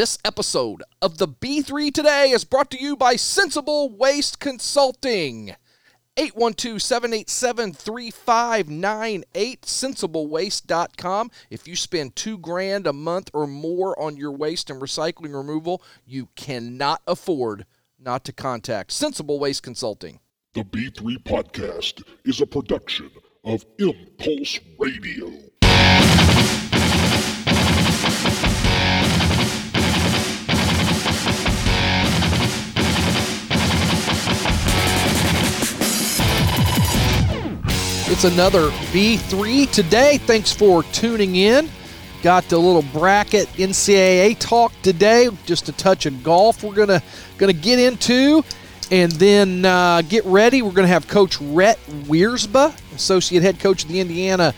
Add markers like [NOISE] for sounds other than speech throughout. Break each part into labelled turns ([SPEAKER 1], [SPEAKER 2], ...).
[SPEAKER 1] This episode of the B3 Today is brought to you by Sensible Waste Consulting. 812-787-3598 sensiblewaste.com if you spend 2 grand a month or more on your waste and recycling removal you cannot afford not to contact sensible waste consulting.
[SPEAKER 2] The b3 podcast is a production of impulse radio
[SPEAKER 1] It's another B3 today. Thanks for tuning in. Got a little bracket NCAA talk today. Just a touch of golf. We're gonna gonna get into, and then uh, get ready. We're gonna have Coach Rhett Wiersbe, associate head coach of the Indiana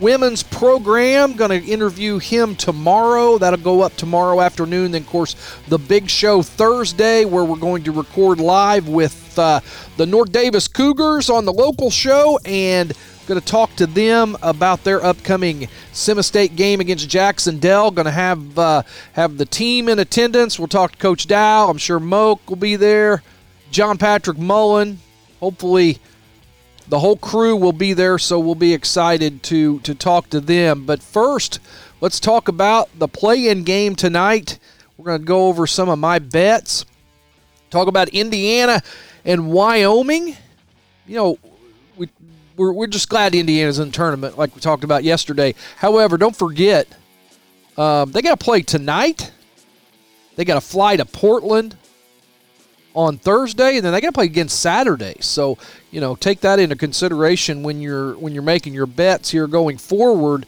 [SPEAKER 1] women's program. Going to interview him tomorrow. That'll go up tomorrow afternoon. Then, of course, the big show Thursday, where we're going to record live with uh, the North Daviess Cougars on the local show and. Going to talk to them about their upcoming Semi State game against Jac-Cen-Del. Going to have uh, have the team in attendance. We'll talk to Coach Dow. I'm sure Moak will be there. John Patrick Mullen. Hopefully, the whole crew will be there, so we'll be excited to to talk to them. But first, let's talk about the play-in game tonight. We're going to go over some of my bets. Talk about Indiana and Wyoming. You know, we we're, we're just glad Indiana's in the tournament, like we talked about yesterday. However, don't forget um, they got to play tonight. They got to fly to Portland on Thursday, and then they got to play again Saturday. So you know, take that into consideration when you're when you're making your bets here going forward.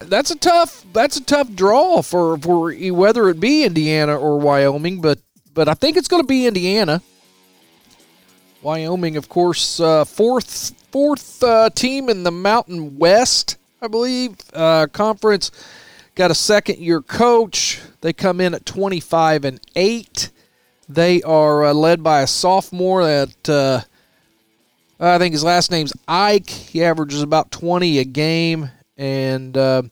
[SPEAKER 1] That's a tough that's a tough draw for for whether it be Indiana or Wyoming, but but I think it's going to be Indiana. Wyoming, of course, uh, fourth fourth uh, team in the Mountain West, I believe, uh, conference. Got a second year coach. They come in at 25 and 8. They are uh, led by a sophomore that uh, I think his last name's Ike. He averages about 20 a game, and uh,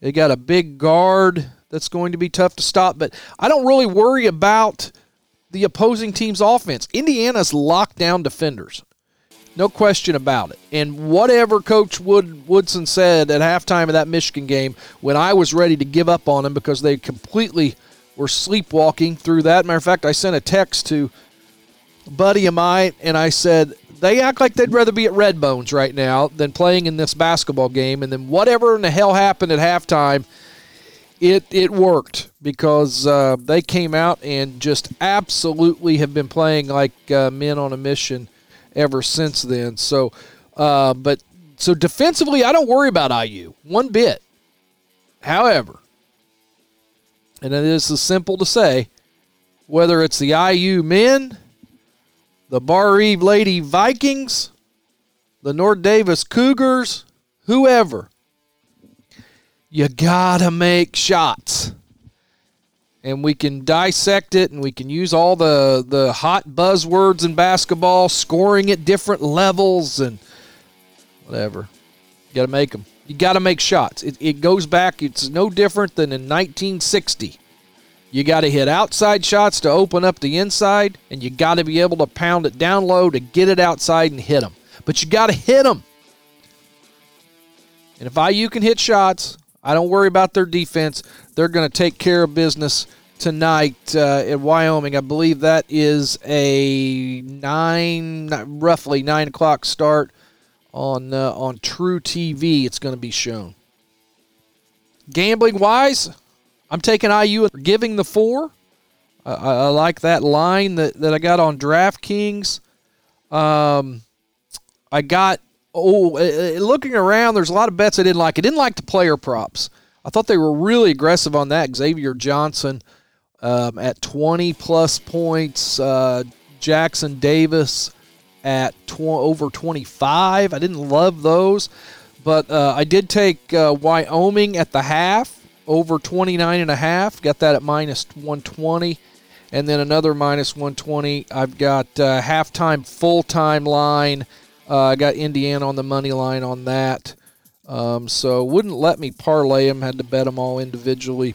[SPEAKER 1] they got a big guard that's going to be tough to stop. But I don't really worry about the opposing team's offense. Indiana's locked down defenders. No question about it. And whatever Coach Wood Woodson said at halftime of that Michigan game, when I was ready to give up on them because they completely were sleepwalking through that. Matter of fact, I sent a text to buddy of mine and I said, they act like they'd rather be at Red Bones right now than playing in this basketball game. And then whatever in the hell happened at halftime, it it worked because uh, they came out and just absolutely have been playing like uh, men on a mission ever since then. So, uh, but so defensively, I don't worry about IU one bit. However, and it is as simple to say, whether it's the IU men the Barr-Reeve Lady Vikings, the North Daviess Cougars, whoever. You gotta make shots. And we can dissect it and we can use all the, the hot buzzwords in basketball, scoring at different levels and whatever. You gotta make them. You gotta make shots. It, it goes back, it's no different than in 1960 you got to hit outside shots to open up the inside, and you got to be able to pound it down low to get it outside and hit them. But you got to hit them. And if IU can hit shots, I don't worry about their defense. They're going to take care of business tonight uh, in Wyoming. I believe that is a nine, roughly nine o'clock start on uh, on truTV. It's going to be shown. Gambling wise, I'm taking IU giving the four. I, I, like that line that, that I got on DraftKings. Um, I got oh, looking around, there's a lot of bets I didn't like. I didn't like the player props. I thought they were really aggressive on that. Xavier Johnson um, at 20 plus points. Uh, Jackson Davis at tw- over 25. I didn't love those, but uh, I did take uh, Wyoming at the half over 29 and a half. Got that at minus 120. And then another minus 120. I've got uh, halftime, full time line. Uh, I got Indiana on the money line on that. Um, so wouldn't let me parlay them. Had to bet them all individually.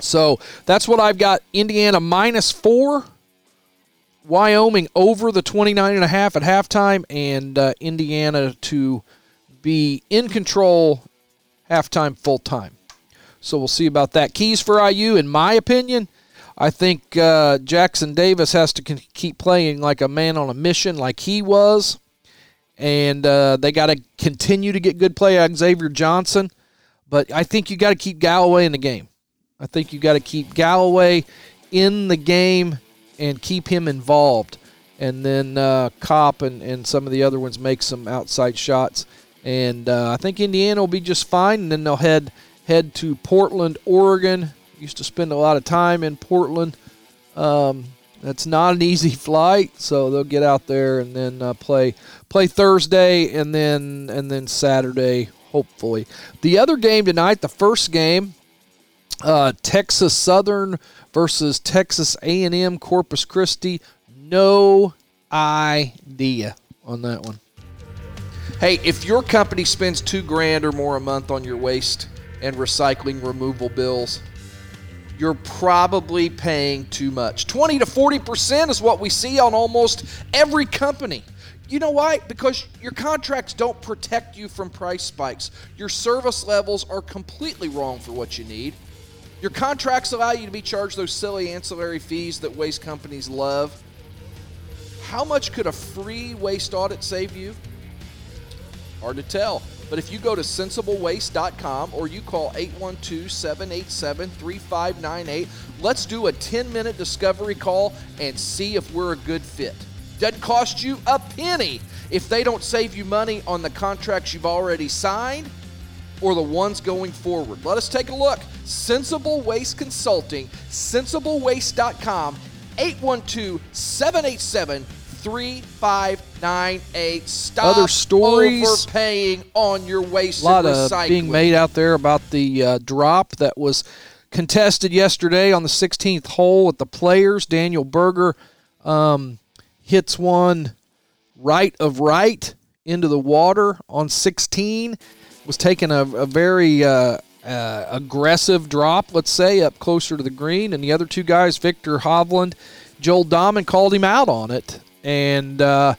[SPEAKER 1] So that's what I've got. Indiana minus four. Wyoming over the 29 and a half at halftime and uh, Indiana to be in control halftime full time. So we'll see about that. Keys for IU, in my opinion, I think uh, Jackson Davis has to keep playing like a man on a mission, like he was. And uh, they got to continue to get good play out Xavier Johnson. But I think you got to keep Galloway in the game. I think you got to keep Galloway in the game and keep him involved. And then uh, Kopp and, and some of the other ones make some outside shots. And uh, I think Indiana will be just fine. And then they'll head head to Portland, Oregon. Used to spend a lot of time in Portland. Um, that's not an easy [LAUGHS] flight, so they'll get out there and then uh, play play Thursday and then and then Saturday, hopefully. The other game tonight, the first game, uh, Texas Southern versus Texas A&M Corpus Christi. No idea on that one. Hey, if your company spends two grand or more a month on your waste and recycling removal bills, you're probably paying too much. 20 to 40% is what we see on almost every company. You know why? Because your contracts don't protect you from price spikes. Your service levels are completely wrong for what you need. Your contracts allow you to be charged those silly ancillary fees that waste companies love. How much could a free waste audit save you? Hard to tell. But if you go to sensiblewaste.com or you call 812 787 3598, let's do a 10 minute discovery call and see if we're a good fit. Doesn't cost you a penny if they don't save you money on the contracts you've already signed or the ones going forward. Let us take a look. Sensible Waste Consulting, sensiblewaste.com, 812 787 3598. Stop Other stories.
[SPEAKER 2] overpaying on your waste
[SPEAKER 1] A lot
[SPEAKER 2] of
[SPEAKER 1] of being made out there about the uh, drop that was contested yesterday on the 16th hole at the Players. Daniel Berger um, hits one right of right into the water on 16. Was taking a, a very uh, uh, aggressive drop, let's say, up closer to the green. And the other two guys, Viktor Hovland, Joel Dahmen, called him out on it. And uh,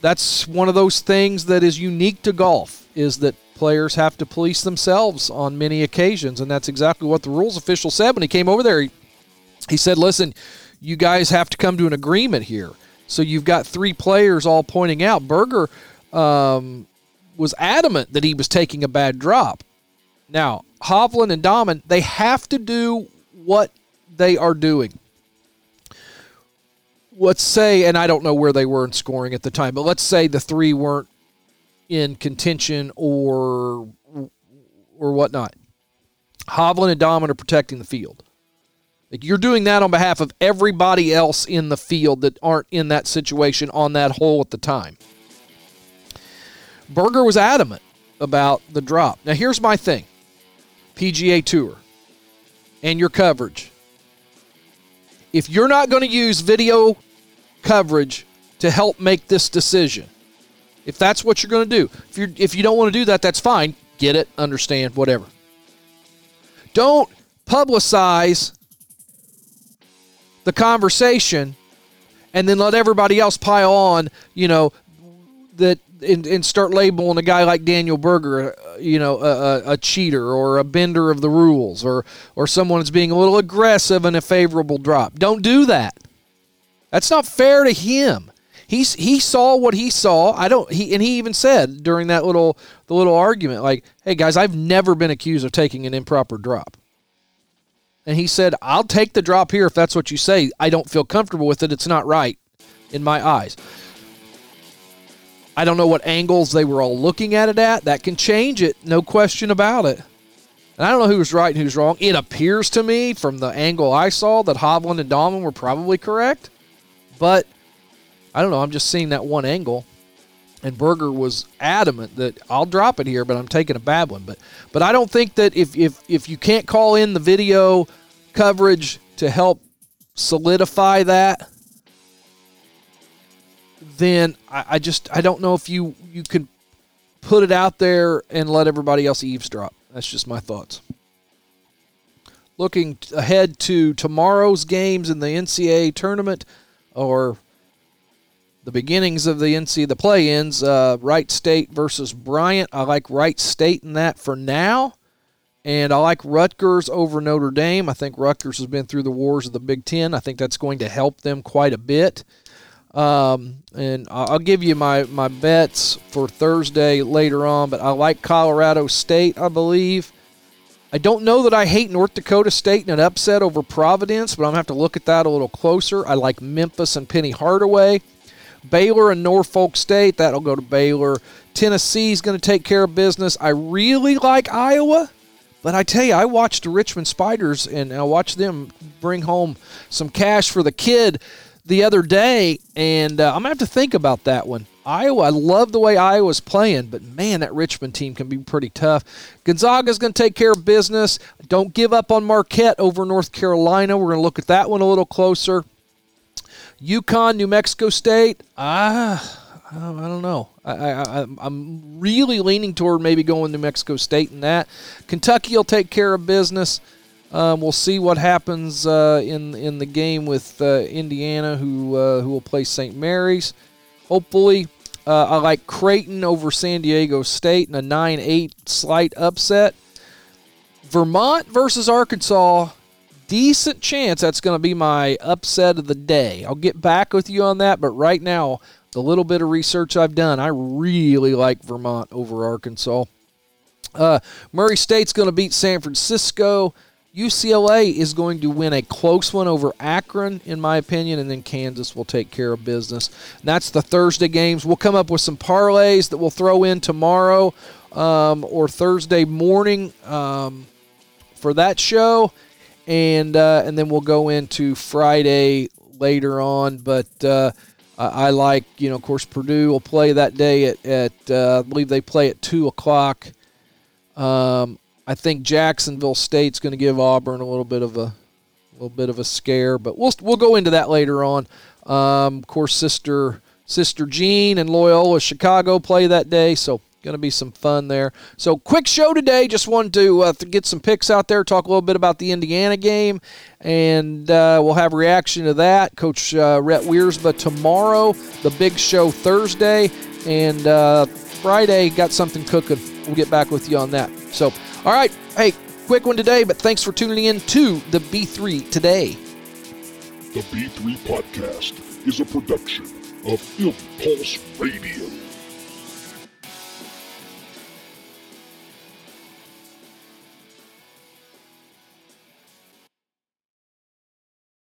[SPEAKER 1] that's one of those things that is unique to golf is that players have to police themselves on many occasions. And that's exactly what the rules official said when he came over there. He, he said, listen, you guys have to come to an agreement here. So you've got three players all pointing out. Berger um, was adamant that he was taking a bad drop. Now, Hovland and Dahmen, they have to do what they are doing let's say, and I don't know where they were in scoring at the time, but let's say the three weren't in contention or or whatnot. Hovland and Dahmen are protecting the field. Like you're doing that on behalf of everybody else in the field that aren't in that situation on that hole at the time. Berger was adamant about the drop. Now here's my thing. PGA Tour and your coverage. If you're not going to use video coverage to help make this decision. If that's what you're going to do, if you if you don't want to do that, that's fine. Get it, understand, whatever. Don't publicize the conversation and then let everybody else pile on, you know, that and, and start labeling a guy like Daniel Berger, uh, you know, a, a, cheater or a bender of the rules or or someone that's being a little aggressive in a favorable drop. Don't do that. That's not fair to him. He's he saw what he saw. I don't he and he even said during that little the little argument like, "Hey guys, I've never been accused of taking an improper drop." And he said, "I'll take the drop here if that's what you say. I don't feel comfortable with it. It's not right in my eyes." I don't know what angles they were all looking at it at. That can change it, no question about it. And I don't know who was right and who's wrong. It appears to me from the angle I saw that Hovland and Dahmen were probably correct. But I don't know. I'm just seeing that one angle. And Berger was adamant that I'll drop it here, but I'm taking a bad one. But but I don't think that if if if you can't call in the video coverage to help solidify that, then I, I just I don't know if you you can put it out there and let everybody else eavesdrop. That's just my thoughts. looking ahead to tomorrow's games in the NCAA tournament or the beginnings of the NC the play-ins, uh, Wright State versus Bryant. I like Wright State in that for now. And I like Rutgers over Notre Dame. I think Rutgers has been through the wars of the Big Ten. I think that's going to help them quite a bit. Um, and I'll give you my, my bets for Thursday later on, but I like Colorado State, I believe. I don't know that I hate North Dakota State in an upset over Providence, but I'm going to have to look at that a little closer. I like Memphis and Penny Hardaway. Baylor and Norfolk State, that'll go to Baylor. Tennessee's going to take care of business. I really like Iowa, but I tell you, I watched the Richmond Spiders and I watched them bring home some cash for the kid the other day, and uh, I'm gonna have to think about that one. Iowa, I love the way Iowa's playing, but man, that Richmond team can be pretty tough. Gonzaga's going to take care of business. Don't give up on Marquette over North Carolina. We're going to look at that one a little closer. UConn, New Mexico State. Ah. I don't know. I, I'm really leaning toward maybe going New Mexico State in that. Kentucky will take care of business. Um, we'll see what happens uh, in in the game with uh, Indiana, who uh, who will play St. Mary's. Hopefully, uh, I like Creighton over San Diego State in a 9-8 slight upset. Vermont versus Arkansas. Decent chance that's going to be my upset of the day. I'll get back with you on that, but right now, the little bit of research I've done, I really like Vermont over Arkansas. Uh, Murray State's going to beat San Francisco. UCLA is going to win a close one over Akron, in my opinion, and then Kansas will take care of business. And that's the Thursday games. We'll come up with some parlays that we'll throw in tomorrow um, or Thursday morning um, for that show, and uh, and then we'll go into Friday later on. But uh, I like, you know, of course, Purdue will play that day at, at uh, I believe they play at two o'clock. Um, I think Jacksonville State's going to give Auburn a little bit of a, little bit of a scare, but we'll we'll go into that later on. Um, of course, sister sister Jean and Loyola Chicago play that day, so going to be some fun there. So quick show today. Just wanted to, uh, get some picks out there, talk a little bit about the Indiana game, and uh, we'll have reaction to that. Coach uh, Rhett Wiersba tomorrow, the big show Thursday, and uh, Friday got something cooking. We'll get back with you on that. So all right. Hey, quick one today, but thanks for tuning in to the B3 today.
[SPEAKER 2] The B3 Podcast is a production of Impulse Radio.